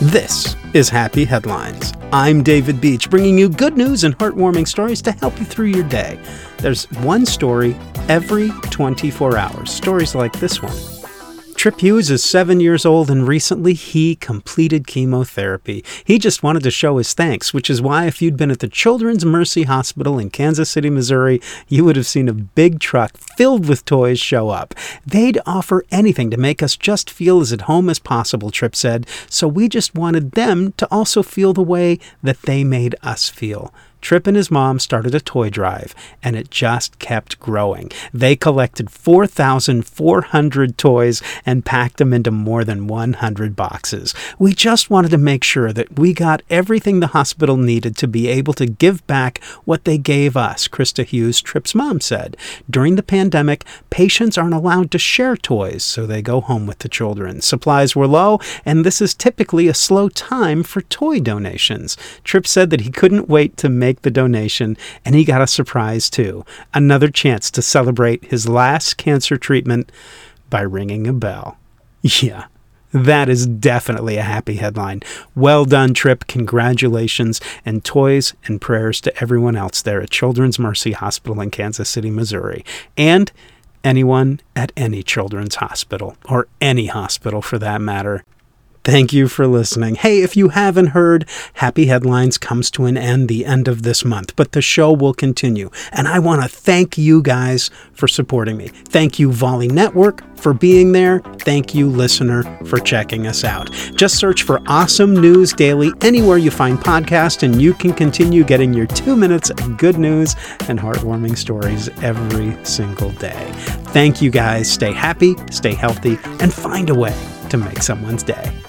This is Happy Headlines. I'm David Beach, bringing you good news and heartwarming stories to help you through your day. There's one story every 24 hours, stories like this one. Tripp Hughes is seven years old and recently he completed chemotherapy. He just wanted to show his thanks, which is why if you'd been at the Children's Mercy Hospital in Kansas City, Missouri, you would have seen a big truck filled with toys show up. They'd offer anything to make us just feel as at home as possible, Tripp said, so we just wanted them to also feel the way that they made us feel. Tripp and his mom started a toy drive, and it just kept growing. They collected 4,400 toys and packed them into more than 100 boxes. We just wanted to make sure that we got everything the hospital needed to be able to give back what they gave us, Krista Hughes, Tripp's mom said. During the pandemic, patients aren't allowed to share toys, so they go home with the children. Supplies were low, and this is typically a slow time for toy donations. Tripp said that he couldn't wait to make make the donation, and he got a surprise too another chance to celebrate his last cancer treatment by ringing a bell. Yeah. That is definitely a happy headline. Well done, Tripp. Congratulations, and toys and prayers to everyone else there at Children's Mercy Hospital in Kansas City, Missouri. And anyone at any children's hospital, or any hospital for that matter. Thank you for listening. Hey, if you haven't heard, Happy Headlines comes to an end the end of this month, but the show will continue. And I want to thank you guys for supporting me. Thank you, Volley Network, for being there. Thank you, listener, for checking us out. Just search for Awesome News Daily anywhere you find podcasts, and you can continue getting your two minutes of good news and heartwarming stories every single day. Thank you guys. Stay happy, stay healthy, and find a way to make someone's day.